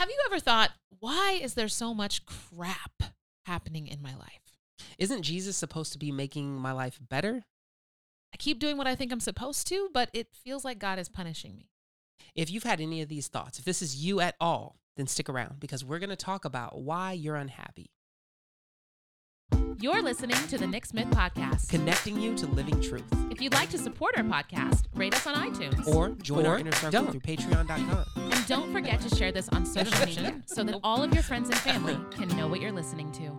Have you ever thought, why is there so much crap happening in my life? Isn't Jesus supposed to be making my life better? I keep doing what I think I'm supposed to, but it feels like God is punishing me. If you've had any of these thoughts, if this is you at all, then stick around because we're going to talk about why you're unhappy, You're listening to the NixMyth Podcast. connecting you to living truth. If you'd like to support our podcast, rate us on iTunes. Or join our inner circle don't. through patreon.com. and don't forget to share this on social media so that all of your friends and family can know what you're listening to.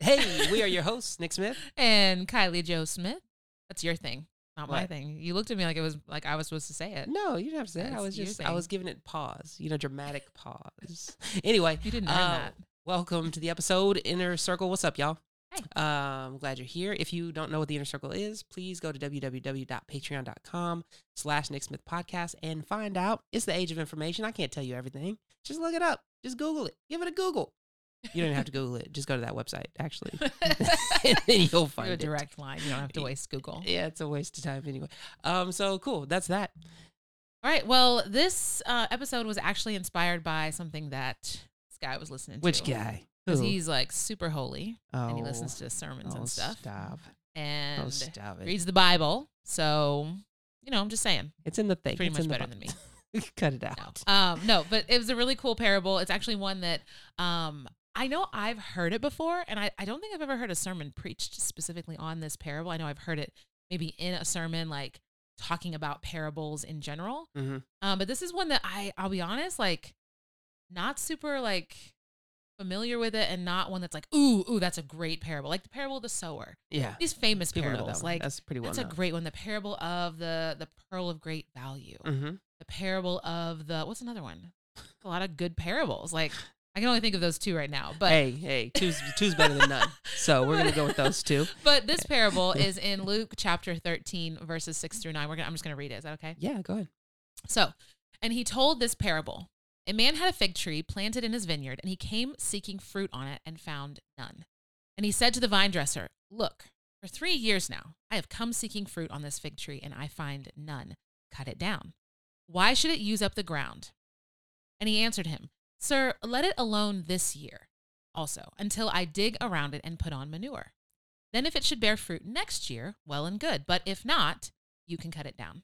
Hey, we are your hosts, Nick Smith. And Kylie Jo Smith, that's your thing, not my What? thing. You looked at me like it was like I was supposed to say it. No, you didn't have to say it. I was your just, I was giving it pause, you know, dramatic pause. Anyway, You didn't earn uh, that. Welcome to the episode, Inner Circle. What's up, y'all? Hey. Um, glad you're here. If you don't know what the Inner Circle is, please go to www.patreon.com slash NixMyth Podcast and find out. It's the age of information. I can't tell you everything. Just look it up. Just Google it. Give it a Google. You don't even have to Google it. Just go to that website, actually. and then you'll find a it. direct line. You don't have to waste Google. Yeah, it's a waste of time anyway. Um, so cool. That's that. All right. Well, this uh, episode was actually inspired by something that this guy was listening to. Which guy? Because he's like super holy oh, and he listens to sermons oh, and stuff Stop. and Oh, stop reads the Bible. So, you know, I'm just saying, It's in the thing. pretty It's much better than me. Cut it out. No. Um, no, but it was a really cool parable. It's actually one that um, I know I've heard it before, and I, I don't think I've ever heard a sermon preached specifically on this parable. I know I've heard it maybe in a sermon, like talking about parables in general. Mhm. Um, but this is one that I, I'll be honest, like not super like familiar with it, and not one that's like, ooh, ooh, that's a great parable, like the parable of the sower. Yeah. These famous People know that parables, like that's pretty well that's a great one. The parable of the the pearl of great value mm-hmm. the parable of the what's another one? A lot of good parables. Like I can only think of those two right now. But hey, hey, two's two's better than none. So we're gonna go with those two. but this parable is in Luke chapter 13 verses 6 through 9. We're gonna I'm just going to read it. Is that okay? Yeah, go ahead. So, and he told this parable. A man had a fig tree planted in his vineyard, and he came seeking fruit on it and found none. And he said to the vine dresser, Look, for three years now, I have come seeking fruit on this fig tree, and I find none. Cut it down. Why should it use up the ground? And he answered him, Sir, let it alone this year also, until I dig around it and put on manure. Then if it should bear fruit next year, well and good. But if not, you can cut it down.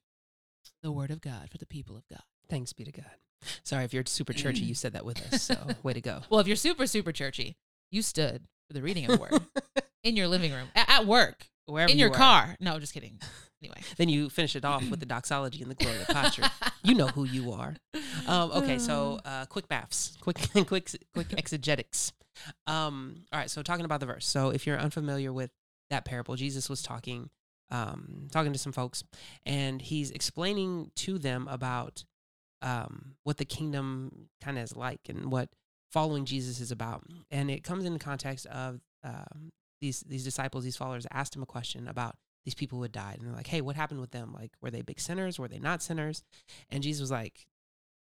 The word of God for the people of God. Thanks be to God. Sorry if you're super churchy, you said that with us. So way to go. Well, if you're super, super churchy, you stood for the reading of the word in your living room, at work, Wherever in you your were. car. No, just kidding. Anyway. Then you finish it off with the doxology and the Gloria Patri. you know who you are. Um, okay, so uh, quick baths, quick, quick, quick exegetics. Um, all right, so talking about the verse. So if you're unfamiliar with that parable, Jesus was talking, um, talking to some folks, and he's explaining to them about um, what the kingdom kind of is like and what following Jesus is about. And it comes in the context of um, these these disciples, these followers asked him a question about these people who had died, and they're like, "Hey, what happened with them? Like, were they big sinners? Were they not sinners?" And Jesus was like,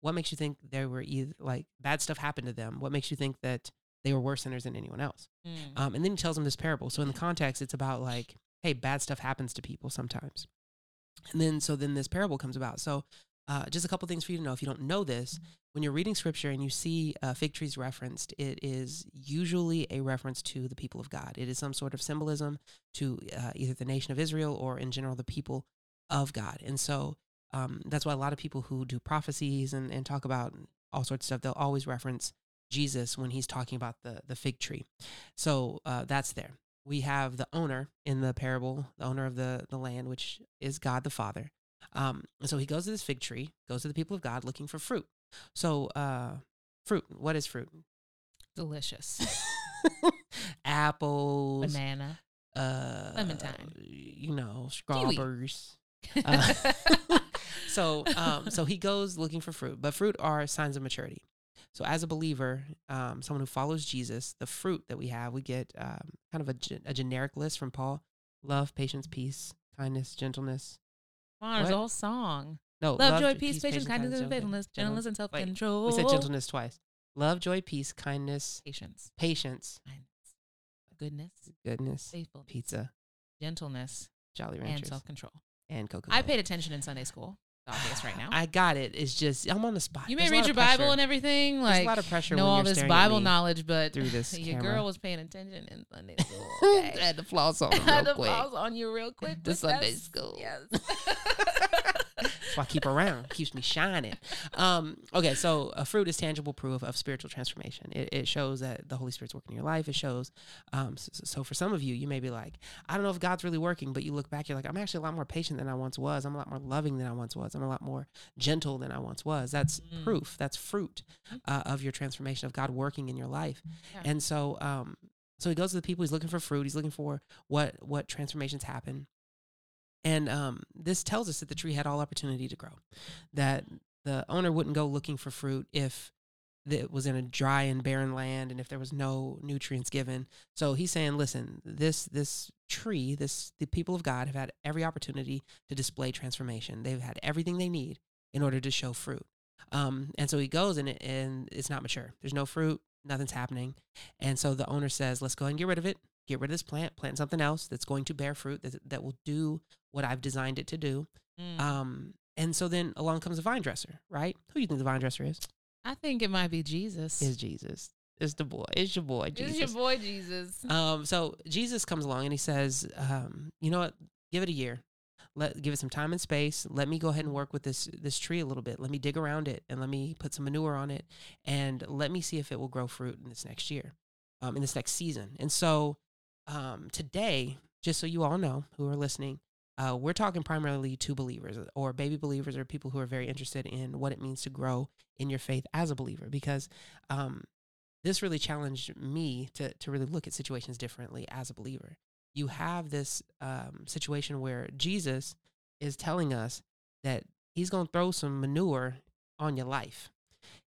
"What makes you think they were either like bad stuff happened to them? What makes you think that they were worse sinners than anyone else?" Mm. Um, and then he tells them this parable. So in the context, it's about like, hey, bad stuff happens to people sometimes. And then so then this parable comes about. So uh, just a couple things for you to know. If you don't know this, when you're reading scripture and you see uh, fig trees referenced, it is usually a reference to the people of God. It is some sort of symbolism to uh, either the nation of Israel or in general the people of God. And so um, that's why a lot of people who do prophecies and, and talk about all sorts of stuff, they'll always reference Jesus when he's talking about the the fig tree. So uh, that's there. We have the owner in the parable, the owner of the the land, which is God the Father. Um, and so he goes to this fig tree, goes to the people of God looking for fruit. So uh, fruit. What is fruit? Delicious. Apples, Banana. uh, Clementine. You know, strawberries. Uh, so um so he goes looking for fruit but fruit are signs of maturity so as a believer um someone who follows jesus the fruit that we have we get um, kind of a, a generic list from paul love patience peace kindness gentleness On, there's a whole song. no Love, joy, ge- peace, patience, kindness, and faithfulness, gentleness, and self control. we said gentleness twice. Love joy peace kindness Patience, patience. Kindness, goodness, goodness. Faithfulness, pizza. Gentleness, jolly Ranchers, and self control. and coca I paid attention in Sunday school. Obvious right now. I got it. It's just I'm on the spot. you may There's read your Bible and everything, There's like a lot of pressure. know all this Bible knowledge, but through this your camera. girl was paying attention in Sunday school. I had to floss on I had real to quick. pause on you real quick. The Sunday school. Yes. That's why I keep around. Keeps me shining. Um, okay, so a fruit is tangible proof of spiritual transformation. It, it shows that the Holy Spirit's working in your life. It shows. Um, so, so for some of you, you may be like, I don't know if God's really working, but you look back, you're like, I'm actually a lot more patient than I once was. I'm a lot more loving than I once was. I'm a lot more gentle than I once was. That's Mm. proof. That's fruit uh, of your transformation of God working in your life. Yeah. And so, um, so he goes to the people. He's looking for fruit. He's looking for what what transformations happen. And um, this tells us that the tree had all opportunity to grow, that the owner wouldn't go looking for fruit if it was in a dry and barren land and if there was no nutrients given. So he's saying, listen, this this tree, this the people of God have had every opportunity to display transformation. They've had everything they need in order to show fruit. Um, and so he goes and it, and it's not mature. There's no fruit, nothing's happening. And so the owner says, let's go ahead and get rid of it. Get rid of this plant, plant something else that's going to bear fruit that, that will do what I've designed it to do. Mm. Um, and so then along comes the vine dresser, right? Who do you think the vine dresser is? I think it might be Jesus. Is Jesus. It's the boy. It's your boy, Jesus. It's your boy Jesus. Um, so Jesus comes along and he says, um, you know what? Give it a year. Let give it some time and space. Let me go ahead and work with this this tree a little bit. Let me dig around it and let me put some manure on it and let me see if it will grow fruit in this next year, um, in this next season. And so um, today, just so you all know who are listening, uh, we're talking primarily to believers or baby believers or people who are very interested in what it means to grow in your faith as a believer because um, this really challenged me to to really look at situations differently as a believer. You have this um, situation where Jesus is telling us that he's going to throw some manure on your life.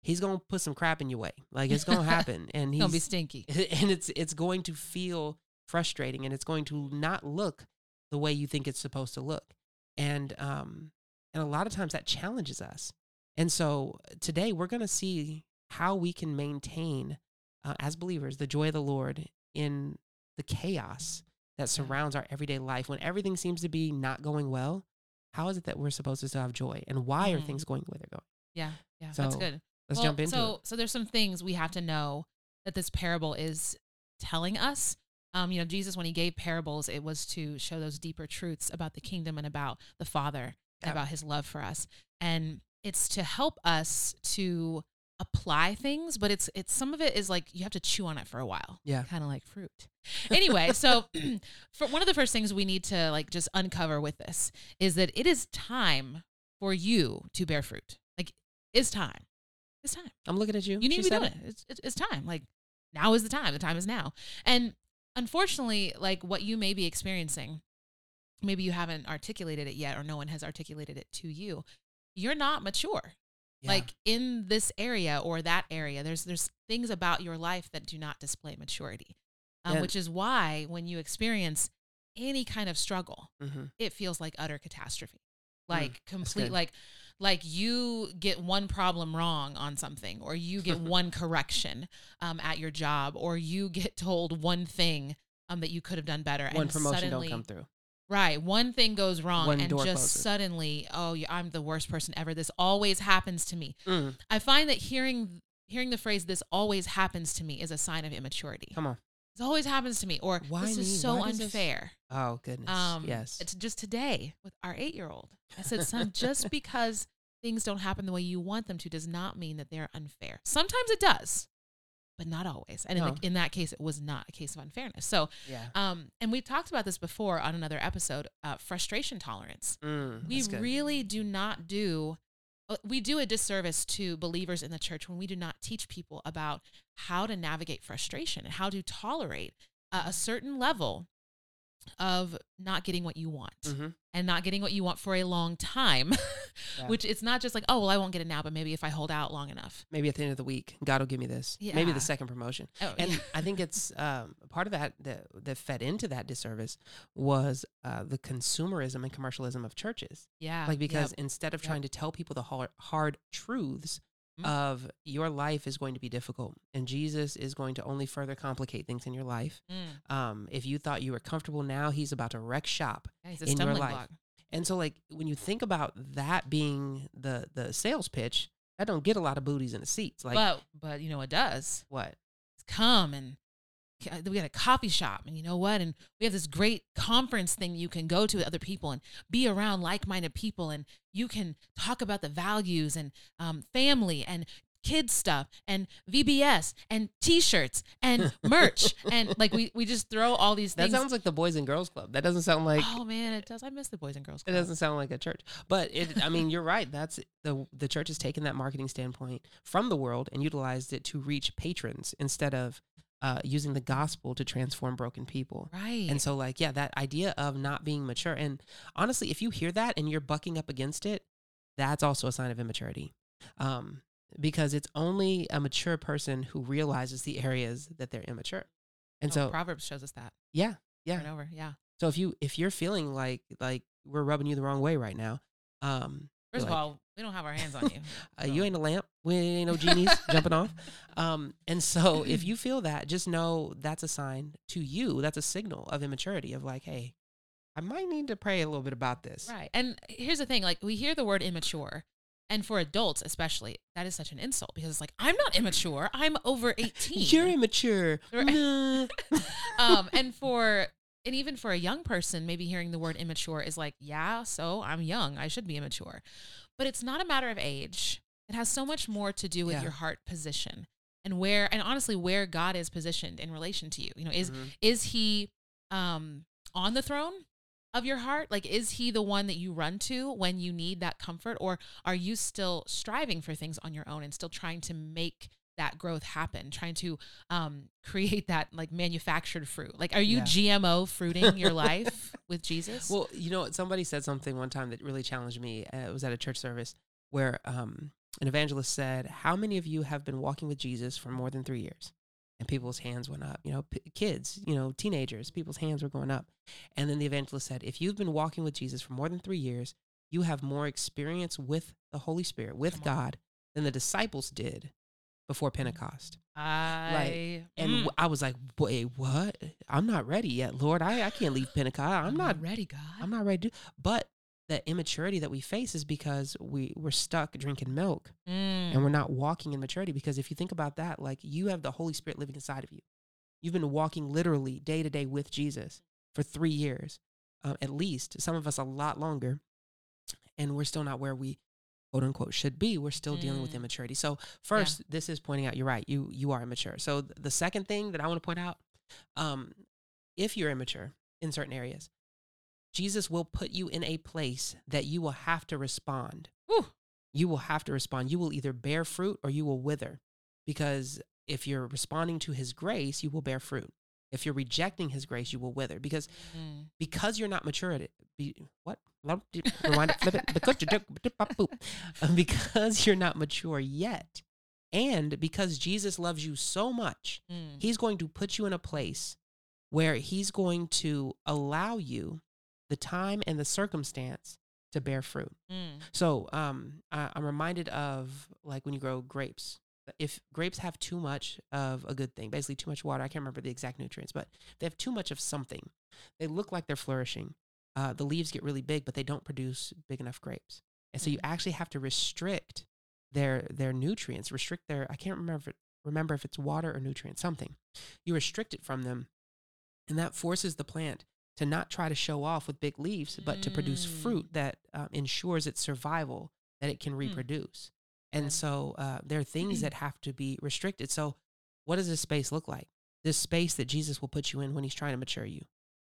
He's going to put some crap in your way. Like it's going to happen and he's gonna be stinky. and it's it's going to feel frustrating and it's going to not look the way you think it's supposed to look. And um and a lot of times that challenges us. And so today we're going to see how we can maintain uh, as believers the joy of the Lord in the chaos that surrounds our everyday life when everything seems to be not going well. How is it that we're supposed to still have joy and why are Mm. things going the way they're going? Yeah, yeah, that's So, good. Let's Well, jump into so, it. So there's some things we have to know that this parable is telling us. Um, you know, Jesus, when he gave parables, it was to show those deeper truths about the kingdom and about the Father and Yep. about his love for us. And it's to help us to apply things, but it's it's some of it is like you have to chew on it for a while. Yeah. Kind of like fruit. Anyway, so for one of the first things we need to like just uncover with this is that it is time for you to bear fruit. Like it's time. It's time. I'm looking at you. You need She to be doing it. It's, it's, it's time. Like now is the time. The time is now. And unfortunately, like what you may be experiencing, maybe you haven't articulated it yet, or no one has articulated it to you. You're not mature. Yeah. Like in this area or that area, there's there's things about your life that do not display maturity, um, Yeah. which is why when you experience any kind of struggle, Mhm. it feels like utter catastrophe Mm, like complete like like you get one problem wrong on something or you get one correction um, at your job or you get told one thing um, that you could have done better one and promotion suddenly, don't come through. right one thing goes wrong One and just closes. suddenly oh i'm the worst person ever this always happens to me Mm, i find that hearing hearing the phrase this always happens to me is a sign of immaturity come on. This always happens to me or Why this me? is so Why does this- unfair Oh goodness. um, yes. It's just today with our eight year old. I said, son, just because things don't happen the way you want them to does not mean that they're unfair. Sometimes it does, but not always. And in, No. the, in that case, it was not a case of unfairness. So, yeah. um, and we talked about this before on another episode uh, frustration tolerance. Mm, We that's good. really do not do. Uh, We do a disservice to believers in the church when we do not teach people about how to navigate frustration and how to tolerate a certain level of not getting what you want Mhm. and not getting what you want for a long time, Yeah. which it's not just like, oh, well, I won't get it now, but maybe if I hold out long enough. Maybe at the end of the week, God will give me this. Maybe the second promotion. Oh, And yeah. I think it's um, part of that, that that fed into that disservice was uh, the consumerism and commercialism of churches. yeah. like because yep, instead of Yep. trying to tell people the hard, hard truths Mhm. of your life is going to be difficult and Jesus is going to only further complicate things in your life. Mm. Um, if you thought you were comfortable now, he's about to wreck shop. Yeah, in your life. block. And so like when you think about that being the the sales pitch, that don't get a lot of booties in the seats. Like but but you know it does. what? come and we got a coffee shop and you know what and we have this great conference thing you can go to with other people and be around like-minded people and you can talk about the values and um, family and kids stuff and vbs and t-shirts and merch and like we, we just throw all these things. That sounds like the Boys and Girls Club. That doesn't sound like oh man it does i miss the boys and girls Club. it doesn't sound like a church. But it I mean, you're right. That's the the church has taken that marketing standpoint from the world and utilized it to reach patrons instead of uh, using the gospel to transform broken people. right And so, like, yeah, that idea of not being mature. And honestly, if you hear that and you're bucking up against it, that's also a sign of immaturity. Um, because it's only a mature person who realizes the areas that they're immature. And Oh, so, proverbs shows us that yeah, yeah. over over yeah So if you if you're feeling like like we're rubbing you the wrong way right now, um, first of like, all we don't have our hands on you uh, you ain't a lamp, we ain't no genies jumping off. Um, and so if you feel that, just know that's a sign to you. That's a signal of immaturity of like, hey, I might need to pray a little bit about this. Right. And here's the thing like, we hear the word immature, and for adults especially, that is such an insult because it's like, I'm not immature. I'm over 18. You're immature. Um, and for, and even for a young person, maybe hearing the word immature is like, yeah, so I'm young. I should be immature. But it's not a matter of age. It has so much more to do with Yeah. your heart position and where, and honestly, where God is positioned in relation to you. You know, is, Mhm. is he um on the throne of your heart like is he the one that you run to when you need that comfort or are you still striving for things on your own and still trying to make that growth happen trying to um create that like manufactured fruit like are you Yeah. gmo fruiting your life with jesus Well, you know, somebody said something one time that really challenged me. Uh, it was at a church service where um, an evangelist said, "How many of you have been walking with Jesus for more than three years?" And people's hands went up. You know, p- kids, you know, teenagers, people's hands were going up. And then the evangelist said, "If you've been walking with Jesus for more than three years, you have more experience with the Holy Spirit, with God, than the disciples did before Pentecost." i And Mm. I was like, "Wait, what? I'm not ready yet, Lord. I, I can't leave Pentecost. I'm not ready god I'm not ready to. But the immaturity that we face is because we we're stuck drinking milk Mm. and we're not walking in maturity. Because if you think about that, like you have the Holy Spirit living inside of you. You've been walking literally day to day with Jesus for three years, uh, at least. Some of us a lot longer, and we're still not where we quote unquote should be. We're still dealing with Mm. immaturity. So first, this is pointing out you're right. You you are immature. So th- the second thing that I want to point out, um, if you're immature in certain areas, Jesus will put you in a place that you will have to respond. You will have to respond. You will either bear fruit or you will wither. Because if you're responding to his grace, you will bear fruit. If you're rejecting his grace, you will wither. Because Mm. because you're not mature at it. Be, what? Rewind it, flip it. Because you're- Um, because you're not mature yet, and because Jesus loves you so much, Mm. He's going to put you in a place where He's going to allow you the time and the circumstance to bear fruit. Mm. So um, I, I'm reminded of like when you grow grapes. If grapes have too much of a good thing, basically too much water, I can't remember the exact nutrients, but they have too much of something. They look like they're flourishing. Uh, the leaves get really big, but they don't produce big enough grapes. And so you Mhm. actually have to restrict their their nutrients, restrict their I can't remember if it, remember if it's water or nutrients, something. You restrict it from them, and that forces the plant to not try to show off with big leaves, but to produce Mm. fruit that um, ensures its survival, that it can reproduce. And Yeah. so uh, there are things that have to be restricted. So, what does this space look like? This space that Jesus will put you in when he's trying to mature you.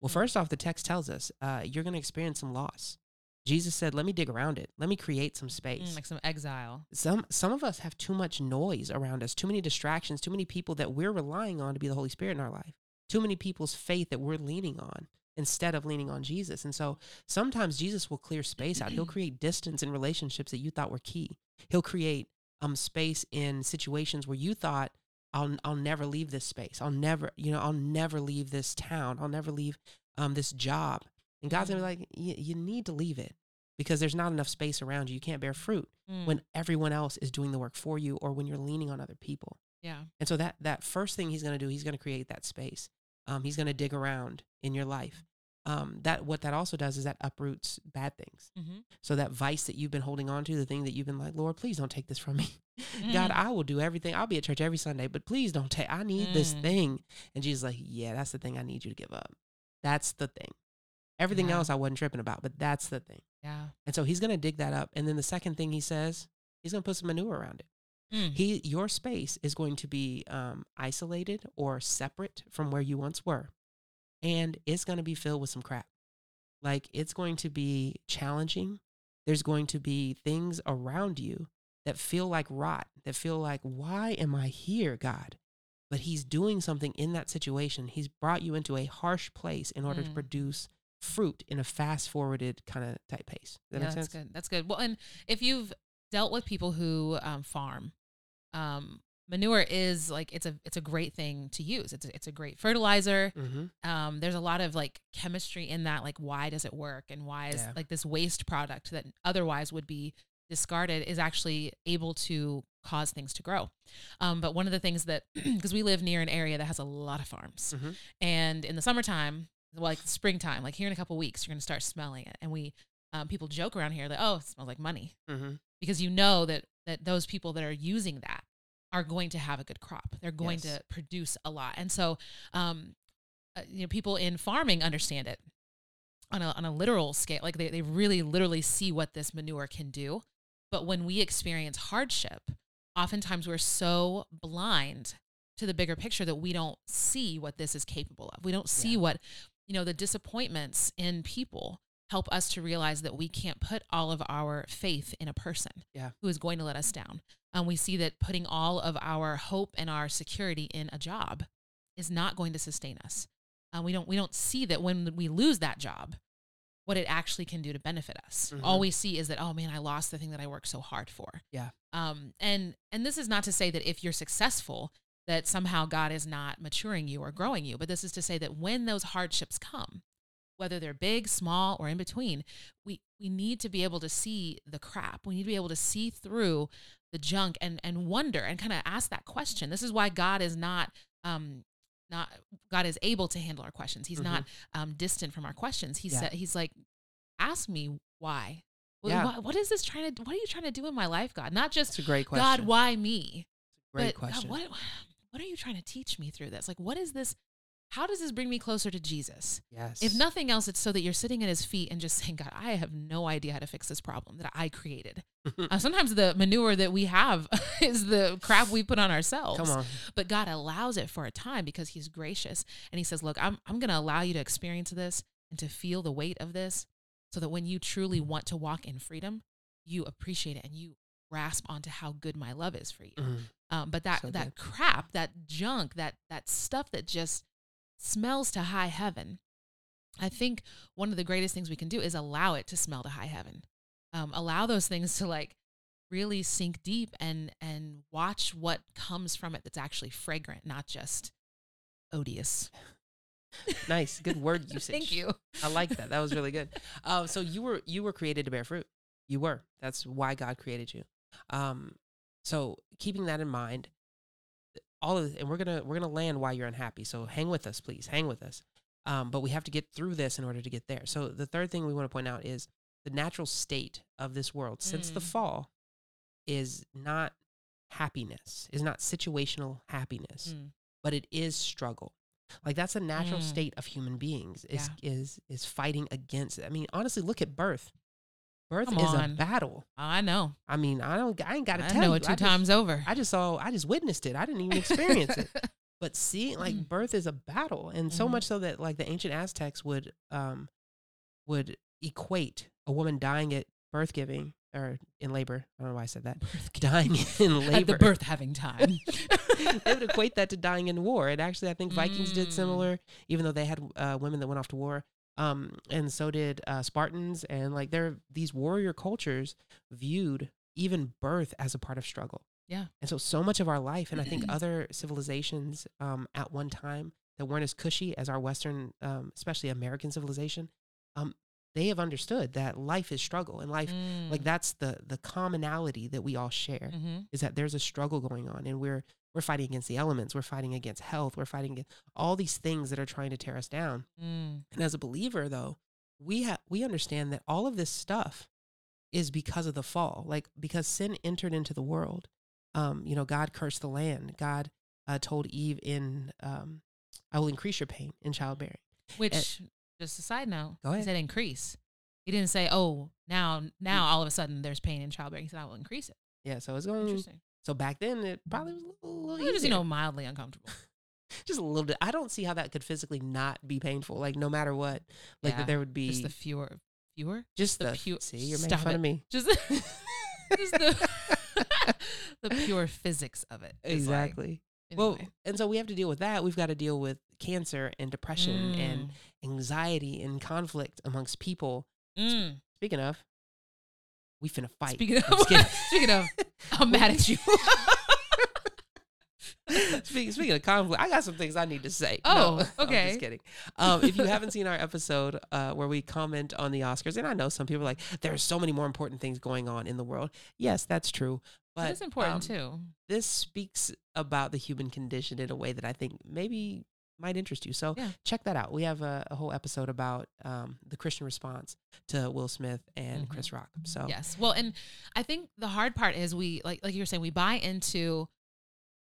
Well, Mm. first off, the text tells us uh, you're going to experience some loss. Jesus said, "Let me dig around it. Let me create some space." Mm, like some exile some some of us have too much noise around us, too many distractions, too many people that we're relying on to be the Holy Spirit in our life, too many people's faith that we're leaning on instead of leaning on Jesus. And so sometimes Jesus will clear space out. He'll create distance in relationships that you thought were key. He'll create um space in situations where you thought I'll I'll never leave this space. I'll never, you know, I'll never leave this town. I'll never leave um this job. And God's gonna be like, you need to leave it because there's not enough space around you. You can't bear fruit Mm. when everyone else is doing the work for you or when you're leaning on other people. yeah And so that that first thing he's to do, he's to create that space. Um, he's to dig around in your life. Um, that what that also does is that uproots bad things. Mm-hmm. So that vice that you've been holding on to, the thing that you've been like, Lord, please don't take this from me. God, Mm. I will do everything. I'll be at church every Sunday, but please don't take. I need this Mm. thing. And Jesus like, yeah, that's the thing I need you to give up. That's the thing. Everything Yeah. else I wasn't tripping about, but that's the thing. Yeah. And so he's gonna dig that up. And then the second thing he says, he's gonna put some manure around it. Mm. He, your space is going to be um, isolated or separate from where you once were, and it's going to be filled with some crap. Like it's going to be challenging. There's going to be things around you that feel like rot, that feel like, why am I here, God? But He's doing something in that situation. He's brought you into a harsh place in order to Mm. produce fruit in a fast forwarded kind of type pace. That yeah, that's good. That's good. Well, and if you've dealt with people who um, farm, um, manure is like it's a it's a great thing to use. It's a, it's a great fertilizer. Mm-hmm. Um, there's a lot of like chemistry in that. Like, why does it work? And why is Yeah. like this waste product that otherwise would be discarded is actually able to cause things to grow. Um, but one of the things that because we live near an area that has a lot of farms, Mhm. and in the summertime, well, like springtime, like here in a couple weeks, you're gonna start smelling it, and we um, people joke around here that oh, it smells like money Mm-hmm. because you know that that those people that are using that are going to have a good crop. They're going Yes. to produce a lot, and so um, uh, you know people in farming understand it on a on a literal scale. Like they they really literally see what this manure can do. But when we experience hardship, oftentimes we're so blind to the bigger picture that we don't see what this is capable of. We don't see Yeah. what you know the disappointments in people help us to realize that we can't put all of our faith in a person Yeah. who is going to let us down. Um, we see that putting all of our hope and our security in a job is not going to sustain us. Uh, we don't we don't see that when we lose that job, what it actually can do to benefit us. Mhm. All we see is that oh man, I lost the thing that I worked so hard for. Yeah. Um. And and this is not to say that if you're successful, that somehow God is not maturing you or growing you, but this is to say that when those hardships come, whether they're big, small, or in between, we we need to be able to see the crap. We need to be able to see through the junk and and wonder and kind of ask that question. This is why God is not um not God is able to handle our questions. He's not um distant from our questions. He Yeah. said he's like ask me why. Yeah. what- what is this trying to what are you trying to do in my life, God? Not just a great question. God, why me? Great but God, question. what what are you trying to teach me through this? Like what is this how does this bring me closer to Jesus? yes. If nothing else, it's so that you're sitting at his feet and just saying, God, I have no idea how to fix this problem that I created. uh, sometimes the manure that we have is the crap we put on ourselves. Come on. But God allows it for a time because he's gracious. And he says, Look, I'm, I'm going to allow you to experience this and to feel the weight of this so that when you truly want to walk in freedom, you appreciate it and you grasp onto how good my love is for you. Mhm. Um, but that So that good. crap, that junk, that that stuff that just smells to high heaven. I think one of the greatest things we can do is allow it to smell to high heaven. Um, allow those things to like really sink deep and and watch what comes from it that's actually fragrant, not just odious. Nice. Good word usage. Thank you. I like that. That was really good. Uh, so you were you were created to bear fruit. You were. That's why God created you. Um, so keeping that in mind, all of this, and we're gonna we're gonna land why you're unhappy. So hang with us, please. Hang with us. Um, but we have to get through this in order to get there. So the third thing we want to point out is the natural state of this world since the Mm. fall is not happiness, is not situational happiness Mm. but it is struggle. Like that's a natural Mm. state of human beings is is is fighting against it. I mean, honestly, look at birth. Birth Come is on. a battle. I know. I mean, I don't I ain't got to tell know you. it two I just- times over. I just saw I just witnessed it. I didn't even experience it. But seeing like Mm. birth is a battle, and so Mhm. much so that like the ancient Aztecs would um would equate a woman dying at birth giving or in labor. I don't know why I said that. Dying in labor. At the birth having time. they would equate that to dying in war. And actually, I think Vikings did Mm. similar, even though they had uh, women that went off to war. Um, and so did uh, Spartans. And like, there, these warrior cultures viewed even birth as a part of struggle. Yeah. And so, so much of our life, and I think other civilizations um, at one time that weren't as cushy as our Western, um, especially American civilization, um, they have understood that life is struggle and life, like Mm. that's the the commonality that we all share Mhm. is that there's a struggle going on and we're we're fighting against the elements, we're fighting against health, we're fighting against all these things that are trying to tear us down. Mm. And as a believer, though, we have we understand that all of this stuff is because of the fall, like because sin entered into the world. Um, you know, God cursed the land. God uh, told Eve in, um, "I will increase your pain in childbearing." Which, just a side note, Go he ahead. said increase. He didn't say, oh, now, now all of a sudden there's pain in childbearing. He said, I will increase it. Yeah, so it's going. So back then, it probably was a little, little just, you know, mildly uncomfortable. just a little bit. I don't see how that could physically not be painful. Like no matter what, like Yeah, that there would be Just the fewer, fewer? just the the, pu- see you're making fun it. of me. Just, just the, the pure physics of it. is like- Exactly. Well, and so we have to deal with that. We've got to deal with cancer and depression and Mm. anxiety and conflict amongst people. Mm. Speaking of, we finna fight. Speaking of, speaking of, I'm mad at you. speaking, speaking of conflict, I got some things I need to say. Oh, I'm okay. just kidding. Um, if you haven't seen our episode uh, where we comment on the Oscars, and I know some people are like, there are so many more important things going on in the world. Yes, that's true. But That's important um, too. This speaks about the human condition in a way that I think maybe might interest you. So Yeah. check that out. We have a, a whole episode about um, the Christian response to Will Smith and Mhm. Chris Rock. So Yes. Well, and I think the hard part is we like like you were saying we buy into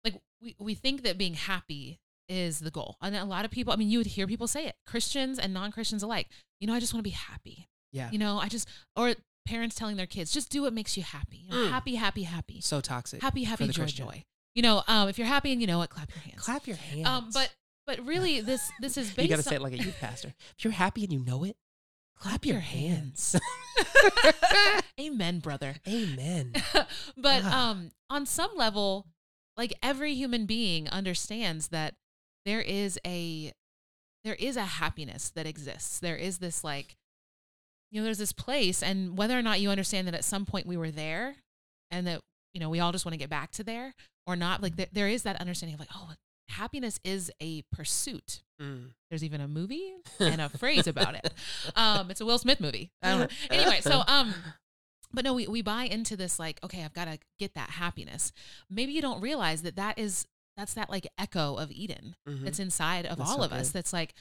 like we we think that being happy is the goal. And a lot of people, I mean, you would hear people say it, Christians and non-Christians alike. You know, I just want to be happy. yeah, You know, I just or parents telling their kids, just do what makes you happy. You know, Mm. happy, happy, happy. so toxic. Happy, happy, joy, Christian. joy. You know, um, if you're happy and you know it, clap your hands. Clap your hands. Um, but but really, this this is based. you got to say it like a youth pastor. If you're happy and you know it, clap your hands. Amen, brother. Amen. but Ah. um on some level like every human being understands that there is a there is a happiness that exists there is this like you know there's this place and whether or not you understand that at some point we were there and that you know we all just want to get back to there or not like there, there is that understanding of like oh happiness is a pursuit Mm. there's even a movie and a phrase about it um it's a will smith movie I don't know. anyway so um but no we, we buy into this like okay i've got to get that happiness maybe you don't realize that that is that's that like echo of eden Mhm. that's inside of That's all so of us that's like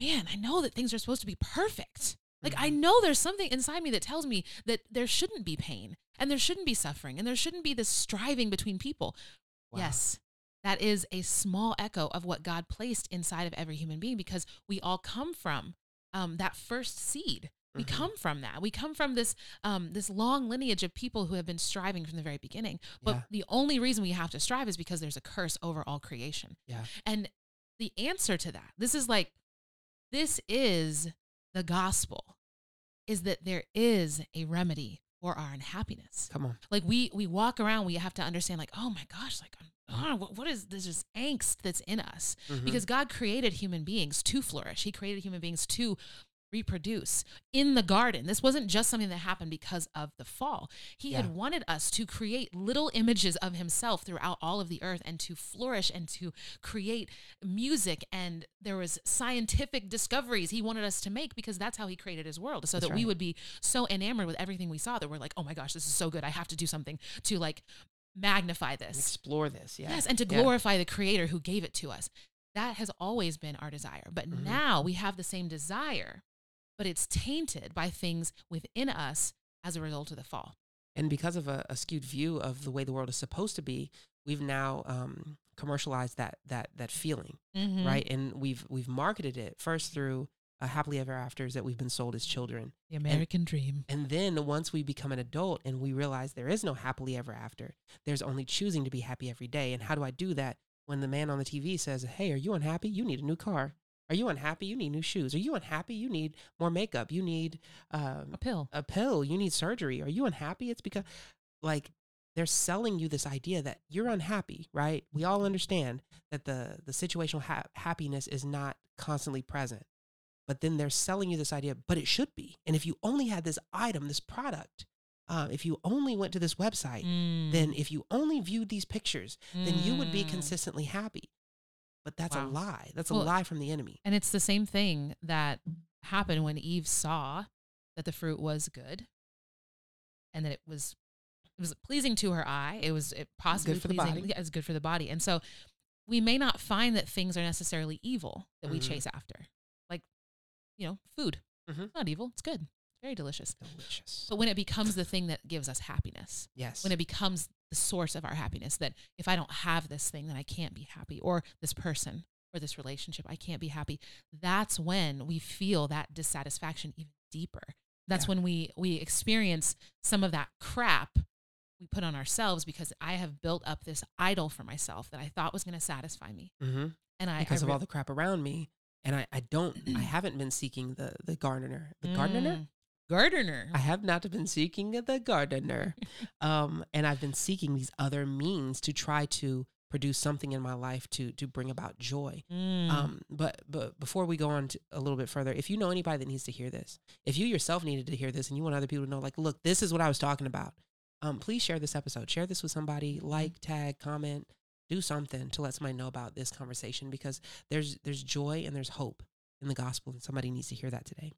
man i know that things are supposed to be perfect like i Mhm. know there's something inside me that tells me that there shouldn't be pain and there shouldn't be suffering and there shouldn't be this striving between people Wow. yes that is a small echo of what god placed inside of every human being because we all come from um, that first seed we Mhm. come from that we come from this um, this long lineage of people who have been striving from the very beginning but Yeah. the only reason we have to strive is because there's a curse over all creation Yeah. and the answer to that this is like this is the gospel is that there is a remedy for our unhappiness Come on. like we we walk around we have to understand like oh my gosh like I'm, oh, what, what is this just angst that's in us Mhm. because god created human beings to flourish. He created human beings to reproduce in the garden. This wasn't just something that happened because of the fall. He Yeah. had wanted us to create little images of himself throughout all of the earth and to flourish and to create music and there was scientific discoveries he wanted us to make because that's how he created his world so That's that we would be so enamored with everything we saw that we're like oh my gosh this is so good. I have to do something to like magnify And this explore this. Yeah. yes and to Yeah. glorify the creator who gave it to us that has always been our desire but Mhm. now we have the same desire but it's tainted by things within us as a result of the fall And because of a, a skewed view of the way the world is supposed to be, we've now um, commercialized that that that feeling, Mm-hmm. right? And we've we've marketed it first through uh, happily ever afters that we've been sold as children, the american dream and then once we become an adult and we realize there is no happily ever after, there's only choosing to be happy every day. And how do I do that? When the man on the TV says, "Hey, are you unhappy? You need a new car. Are you unhappy? You need new shoes. Are you unhappy? You need more makeup. You need um, a pill a pill, you need surgery. Are you unhappy? It's because like they're selling you this idea that you're unhappy, right? We all understand that the the situational ha- happiness is not constantly present. But then they're selling you this idea, but it should be. And if you only had this item, this product, uh, if you only went to this website, then if you only viewed these pictures, then you would be Mm. consistently happy. But that's a lie. That's a lie from the enemy. And it's the same thing that happened when Eve saw that the fruit was good and that it was it was pleasing to her eye. It was it possibly for the pleasing. body. Yeah, it's good for the body. And so we may not find that things are necessarily evil that we Mhm. chase after. You know, food. Mhm. It's not evil. It's good. It's very delicious. Delicious. But when it becomes the thing that gives us happiness, Yes. when it becomes the source of our happiness, that if I don't have this thing, then I can't be happy, or this person or this relationship, I can't be happy. That's when we feel that dissatisfaction even deeper. That's Yeah. when we we experience some of that crap we put on ourselves because I have built up this idol for myself that I thought was going to satisfy me, hmm and I because I of all the crap around me, and I, I don't I haven't been seeking the the gardener the gardener. Mm. gardener. I have not been seeking the gardener, um, and I've been seeking these other means to try to produce something in my life to to bring about joy. Mm. Um, but but before we go on to a little bit further, if you know anybody that needs to hear this, if you yourself needed to hear this, and you want other people to know, like, look, this is what I was talking about. Um, please share this episode. Share this with somebody. Like, tag, comment, do something to let somebody know about this conversation because there's there's joy and there's hope in the gospel, and somebody needs to hear that today.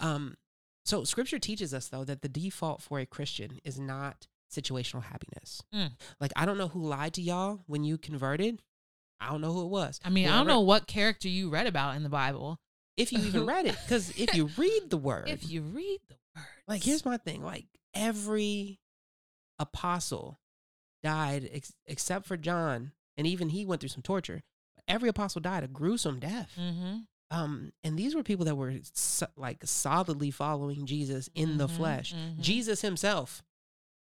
Um, so Scripture teaches us though that the default for a Christian is not situational happiness. Mm. Like I don't know who lied to y'all when you converted. I don't know who it was. I mean, I don't know what character you read about in the Bible. if you even read it because if you read the word If you read the words, like here's my thing like every apostle died ex- except for john and even he went through some torture every apostle died a gruesome death Mm-hmm. um and these were people that were so, like solidly following jesus in the Mhm, flesh mhm. jesus himself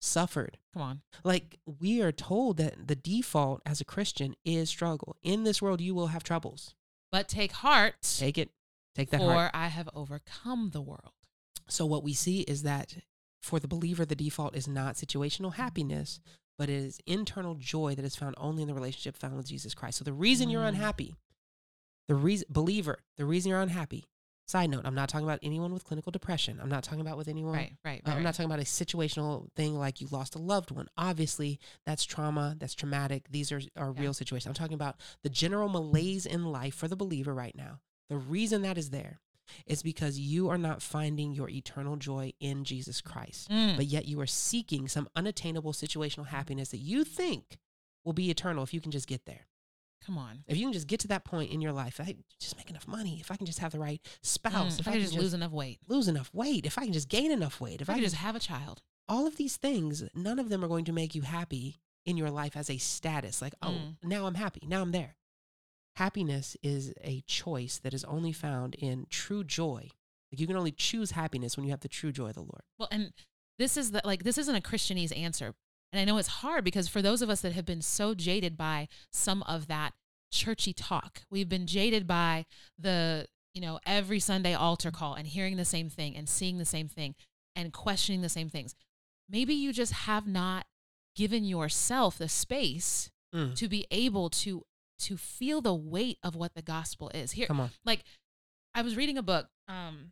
suffered Come on. like we are told that the default as a christian is struggle in this world you will have troubles But take heart, take it take that heart. for heart I have overcome the world. So what we see is that for the believer, the default is not situational happiness, but it is internal joy that is found only in the relationship found with Jesus Christ. So the reason you're Mm. unhappy, the reason believer, the reason you're unhappy. Side note: I'm not talking about anyone with clinical depression. I'm not talking about with anyone. Right, right, uh, right. I'm not talking about a situational thing like you lost a loved one. Obviously, that's trauma. That's traumatic. These are are Yeah. real situations. I'm talking about the general malaise in life for the believer right now. The reason that is there is because you are not finding your eternal joy in Jesus Christ, Mm. but yet you are seeking some unattainable situational happiness that you think will be eternal if you can just get there. Come on. If you can just get to that point in your life, I just make enough money. If I can just have the right spouse, Mm, if if I could just lose enough weight, lose enough weight, if I can just gain enough weight, if if I I can just have a child. all of these things, none of them are going to make you happy in your life as a status. Like, oh, Mm. now I'm happy. Now I'm there. Happiness is a choice that is only found in true joy. Like you can only choose happiness when you have the true joy of the Lord. Well, and this is the like this isn't a Christianese answer. And I know it's hard because for those of us that have been so jaded by some of that churchy talk, we've been jaded by the, you know, every Sunday altar call and hearing the same thing and seeing the same thing and questioning the same things. Maybe you just have not given yourself the space Mm. to be able to to feel the weight of what the gospel is. Here Come on. like I was reading a book um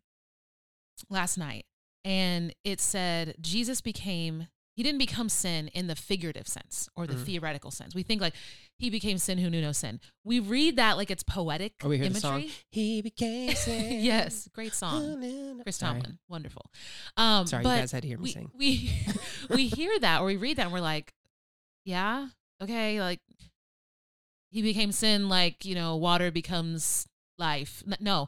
last night and it said Jesus became he didn't become sin in the figurative sense or the Mhm. theoretical sense. We think like he became sin who knew no sin. We read that like it's poetic Or we hear the imagery. song, He became sin. yes, great song. Oh, no, no. Chris Sorry. Tomlin, wonderful. Um, Sorry, but you guys had to hear me we, sing. We we hear that or we read that and we're like, yeah, okay, like he became sin, like you know, water becomes life. No,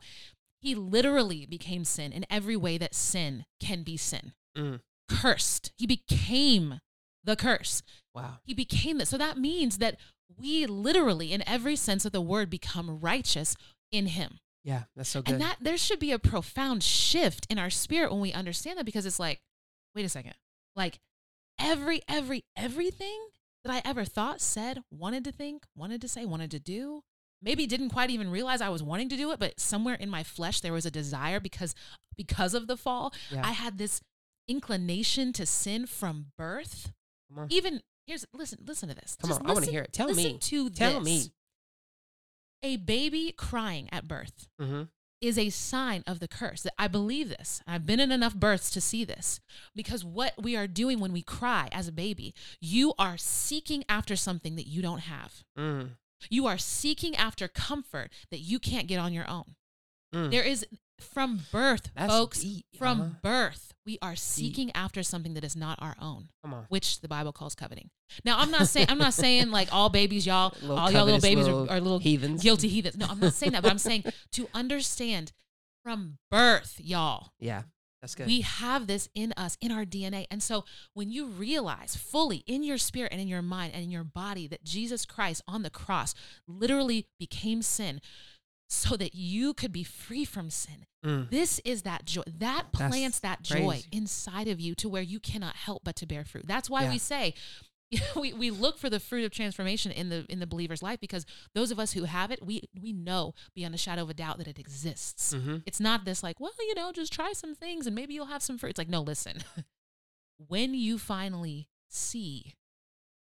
he literally became sin in every way that sin can be sin. Mm. Cursed. He became the curse. Wow. He became that. So that means that we literally, in every sense of the word, become righteous in him. Yeah, that's so good. And that there should be a profound shift in our spirit when we understand that because it's like, wait a second. Like every, every, everything that I ever thought, said, wanted to think, wanted to say, wanted to do, maybe didn't quite even realize I was wanting to do it, but somewhere in my flesh there was a desire because because of the fall. Yeah. I had this inclination to sin from birth. Even here's listen, listen to this. Come Just on, I want to hear it. Tell listen me. to Tell this. me. A baby crying at birth Mm-hmm. Is a sign of the curse. I believe this. I've been in enough births to see this because what we are doing when we cry as a baby, you are seeking after something that you don't have. Mm. You are seeking after comfort that you can't get on your own. Mm. There is from birth, That's folks. deep, From uh-huh. birth, we are seeking after something that is not our own, Come on. which the Bible calls coveting. Now, I'm not saying I'm not saying like all babies, y'all, Little all y'all little babies little are, are little heathens. guilty heathens. No, I'm not saying that, but I'm saying to understand from birth, y'all, Yeah, that's good. we have this in us, in our DNA. And so when you realize fully in your spirit and in your mind and in your body that Jesus Christ on the cross literally became sin so that you could be free from sin. Mm. This is that joy. That That's plants that joy crazy. inside of you to where you cannot help but to bear fruit. That's why Yeah. we say we, we look for the fruit of transformation in the in the believer's life because those of us who have it, we we know beyond a shadow of a doubt that it exists. hmm It's not this like, well, you know, just try some things and maybe you'll have some fruit. It's like, no, listen. when you finally see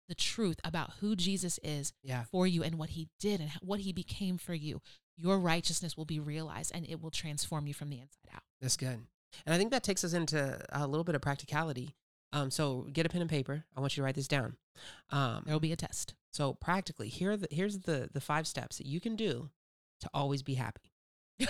the truth about who Jesus is Yeah. for you and what he did and what he became for you, your righteousness will be realized and it will transform you from the inside out. That's good. And I think that takes us into a little bit of practicality. Um, so get a pen and paper. I want you to write this down. Um, There will be a test. so practically, here are the, here's the the five steps that you can do to always be happy.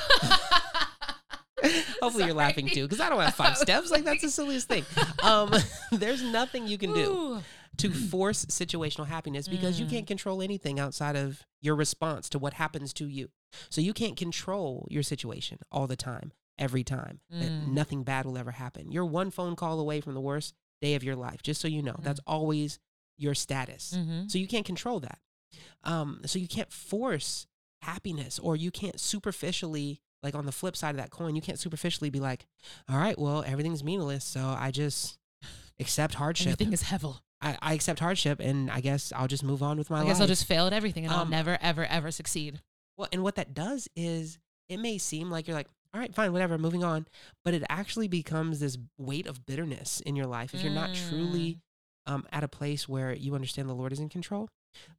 Hopefully you're laughing too, because I don't have five steps. Like that's the silliest thing. Um, there's nothing you can do Ooh. to force situational happiness because you Mm. can't control anything outside of your response to what happens to you. So you can't control your situation all the time, every time. That Mm. nothing bad will ever happen. You're one phone call away from the worst day of your life, just so you know. That's always your status. Mhm. So you can't control that. Um, so you can't force happiness or you can't superficially, like on the flip side of that coin, you can't superficially be like, all right, well, everything's meaningless. So I just accept hardship. Everything is hevel. I, I accept hardship and I guess I'll just move on with my I life. guess I'll just fail at everything and I'll Um, never, ever, ever succeed. well, and what that does is it may seem like you're like, all right, fine, whatever, moving on. But it actually becomes this weight of bitterness in your life if you're not truly um, at a place where you understand the Lord is in control,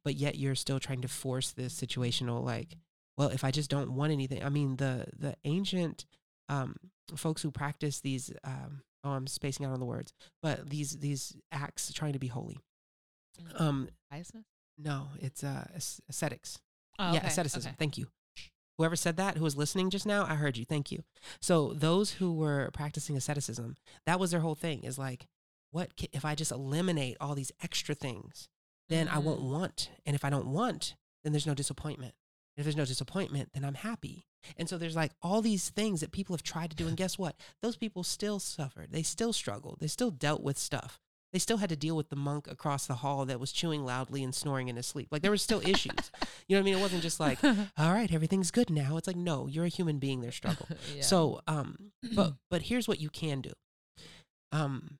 but yet you're still trying to force this situational like, well, if I just don't want anything. I mean, the the ancient um, folks who practice these. Um, oh, I'm spacing out on the words, but these these acts trying to be holy. Um, Biasness? no, it's uh, ascetics. Oh, yeah, okay, asceticism. okay. Thank you. Whoever said that, who was listening just now, I heard you. Thank you. So those who were practicing asceticism, that was their whole thing. Is like, what if I just eliminate all these extra things? Then I won't Mm. want, and if I don't want, then there's no disappointment. If there's no disappointment, then I'm happy. And so there's like all these things that people have tried to do, and guess what? Those people still suffered. They still struggled. They still dealt with stuff. They still had to deal with the monk across the hall that was chewing loudly and snoring in his sleep. Like there were still issues. You know what I mean? It wasn't just like, all right, everything's good now. It's like, no, you're a human being. There's struggle. Yeah. So, um, but but here's what you can do. Um,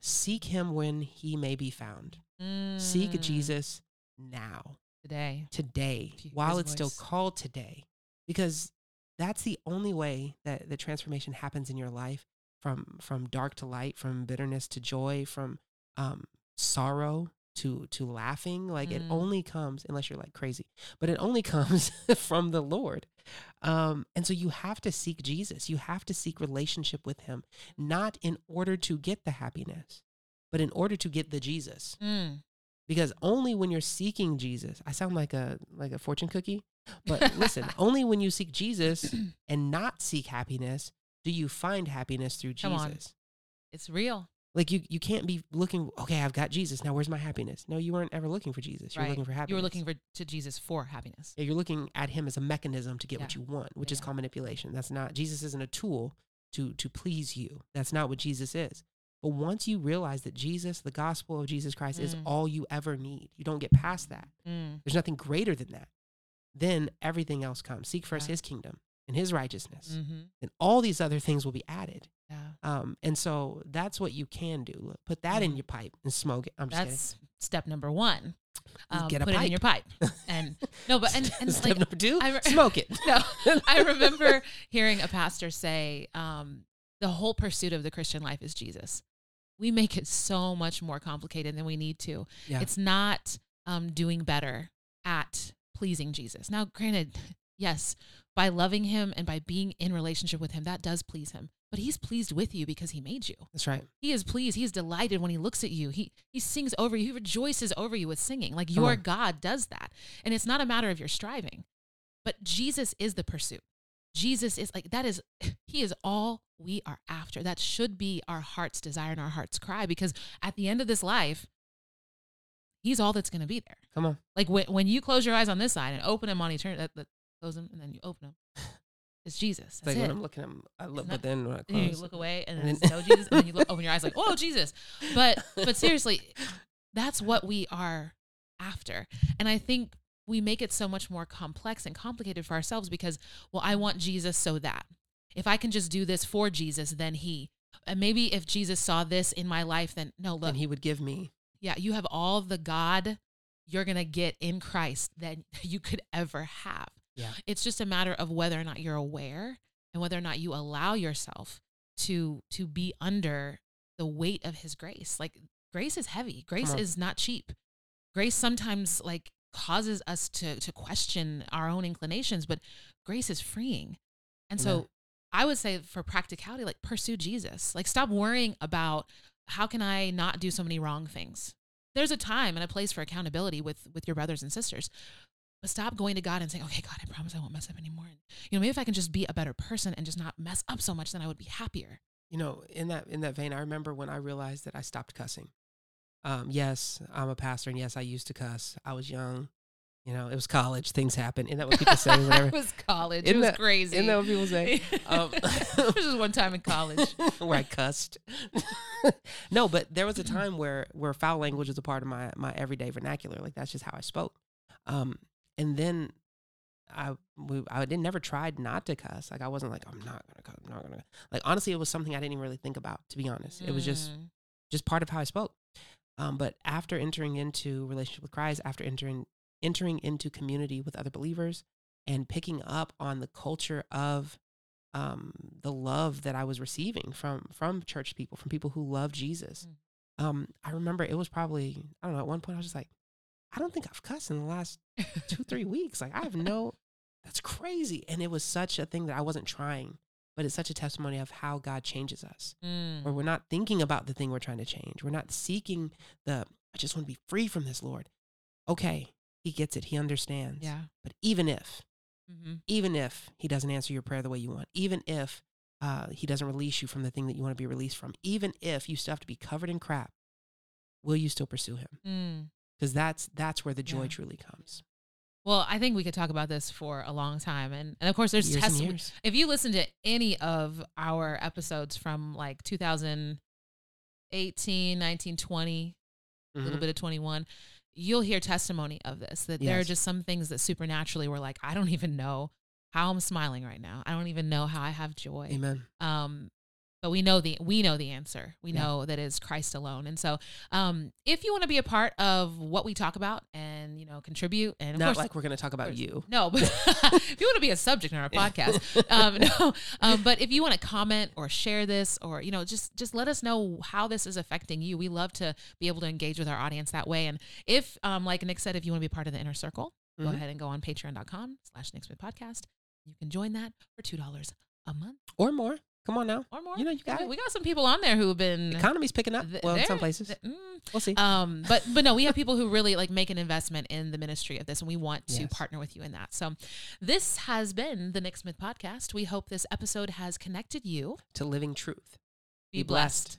seek Him when He may be found. Seek Mm, Jesus now, today. today, while it's still called today, because that's the only way that the transformation happens in your life from from dark to light, from bitterness to joy, from um, sorrow to to laughing. Like it Mm. only comes unless you're like crazy, but it only comes from the Lord. Um, and so you have to seek Jesus. You have to seek relationship with Him, not in order to get the happiness, but in order to get the Jesus Mm. Because only when you're seeking Jesus, I sound like a like a fortune cookie, but listen, only when you seek Jesus and not seek happiness do you find happiness through Come on. Jesus. It's real. Like you you can't be looking, okay, I've got Jesus. Now where's my happiness? No, you weren't ever looking for Jesus. You're right. looking for happiness. You were looking for to Jesus for happiness. Yeah, you're looking at him as a mechanism to get what you want, which is Yeah. called manipulation. That's not Jesus isn't a tool to to please you. That's not what Jesus is. But once you realize that Jesus, the gospel of Jesus Christ, is Mm. all you ever need, you don't get past that. Mm. There's nothing greater than that. Then everything else comes. Seek first Yeah. his kingdom and his righteousness, Mm-hmm. and all these other things will be added. Yeah. Um, and so that's what you can do. Put that in Mhm. your pipe and smoke it. I'm just That's step number one. Um, Get a put it in your pipe. And no, but and, and Step like number two, I re- smoke it. no, I remember hearing a pastor say, um, the whole pursuit of the Christian life is Jesus. We make it so much more complicated than we need to. Yeah. It's not um, doing better at pleasing Jesus. Now, granted, yes, by loving him and by being in relationship with him, that does please him. But he's pleased with you because he made you. That's right. He is pleased. He is delighted when he looks at you. He he sings over you. He rejoices over you with singing. Like your. God does that. And it's not a matter of your striving. But Jesus is the pursuit. Jesus is like that is he is all we are after. That should be our heart's desire and our heart's cry because at the end of this life, he's all that's going to be there. Come on. Like when when you close your eyes on this side and open them on eternity, that, that, close them and then you open them. It's Jesus. It's That's like it. when I'm looking at him, I look, not- but then when I And you look away and And then no Jesus, and then you look, open your eyes like, oh Jesus. But but seriously, that's what we are after. And I think we make it so much more complex and complicated for ourselves because, well, I want Jesus so that if I can just do this for Jesus, then He. And maybe if Jesus saw this in my life, then no, look, and he would give me. yeah, you have all the God you're gonna get in Christ that you could ever have. Yeah. It's just a matter of whether or not you're aware and whether or not you allow yourself to to be under the weight of his grace. Like grace is heavy. Grace is not cheap. Grace sometimes like causes us to to question our own inclinations, but grace is freeing. And so. I would say for practicality, like pursue Jesus. Like stop worrying about how can I not do so many wrong things. There's a time and a place for accountability with with your brothers and sisters. But stop going to God and saying, okay, God, I promise I won't mess up anymore. And, you know, maybe if I can just be a better person and just not mess up so much, then I would be happier. You know, in that in that vein, I remember when I realized that I stopped cussing. Um, yes, I'm a pastor, and yes, I used to cuss. I was young. You know, it was college. Things happen. Isn't that what people say? Whatever. it was college. Isn't it was that- crazy. Isn't that what people say? Um, it was just one time in college. where I cussed. no, but there was a time where where foul language was a part of my my everyday vernacular. Like that's just how I spoke. Um, and then I we, I didn't never tried not to cuss. Like I wasn't like I'm not gonna cuss. I'm not gonna like honestly, it was something I didn't even really think about. To be honest, it was just Mm. just part of how I spoke. Um, but after entering into relationship with Christ, after entering entering into community with other believers, and picking up on the culture of um, the love that I was receiving from from church people, from people who love Jesus. Um, I remember it was probably I don't know. At one point, I was just like, I don't think I've cussed in the last two three weeks. Like I have no. That's crazy, and it was such a thing that I wasn't trying. But it's such a testimony of how God changes us Mm. where we're not thinking about the thing we're trying to change. We're not seeking the, I just want to be free from this, Lord. Okay, he gets it. He understands. Yeah. But even if, hmm even if he doesn't answer your prayer the way you want, even if uh, he doesn't release you from the thing that you want to be released from, even if you still have to be covered in crap, will you still pursue him? Mm. Because that's that's where the joy Yeah. truly comes. Well, I think we could talk about this for a long time, and and of course, there's years years. If you listen to any of our episodes from like 2018, 19, 20, a little Mhm. bit of 21, you'll hear testimony of this. That there are just some things that supernaturally were like, I don't even know how I'm smiling right now. I don't even know how I have joy. Amen. Um, but we know the we know the answer. We Yeah. know that is Christ alone. And so, um, if you want to be a part of what we talk about and you know contribute, and of Not course, like we're going to talk about course. you. no, but if you want to be a subject in our podcast, um, no. Um, but if you want to comment or share this, or you know, just just let us know how this is affecting you. We love to be able to engage with our audience that way. And if, um, like Nick said, if you want to be part of the inner circle, go Mhm. ahead and go on Patreon.com/slash NixMyth Podcast. You can join that for two dollars a month Or more. Come on now. or more. You know, you got we, it. we got some people on there who have been. Economy's picking up. th- Well, in some places. th- mm, We'll see. um, but but no, we have people who really like make an investment in the ministry of this, and we want to Yes. partner with you in that. So, this has been the NixMyth podcast. We hope this episode has connected you. to living truth. Be, blessed.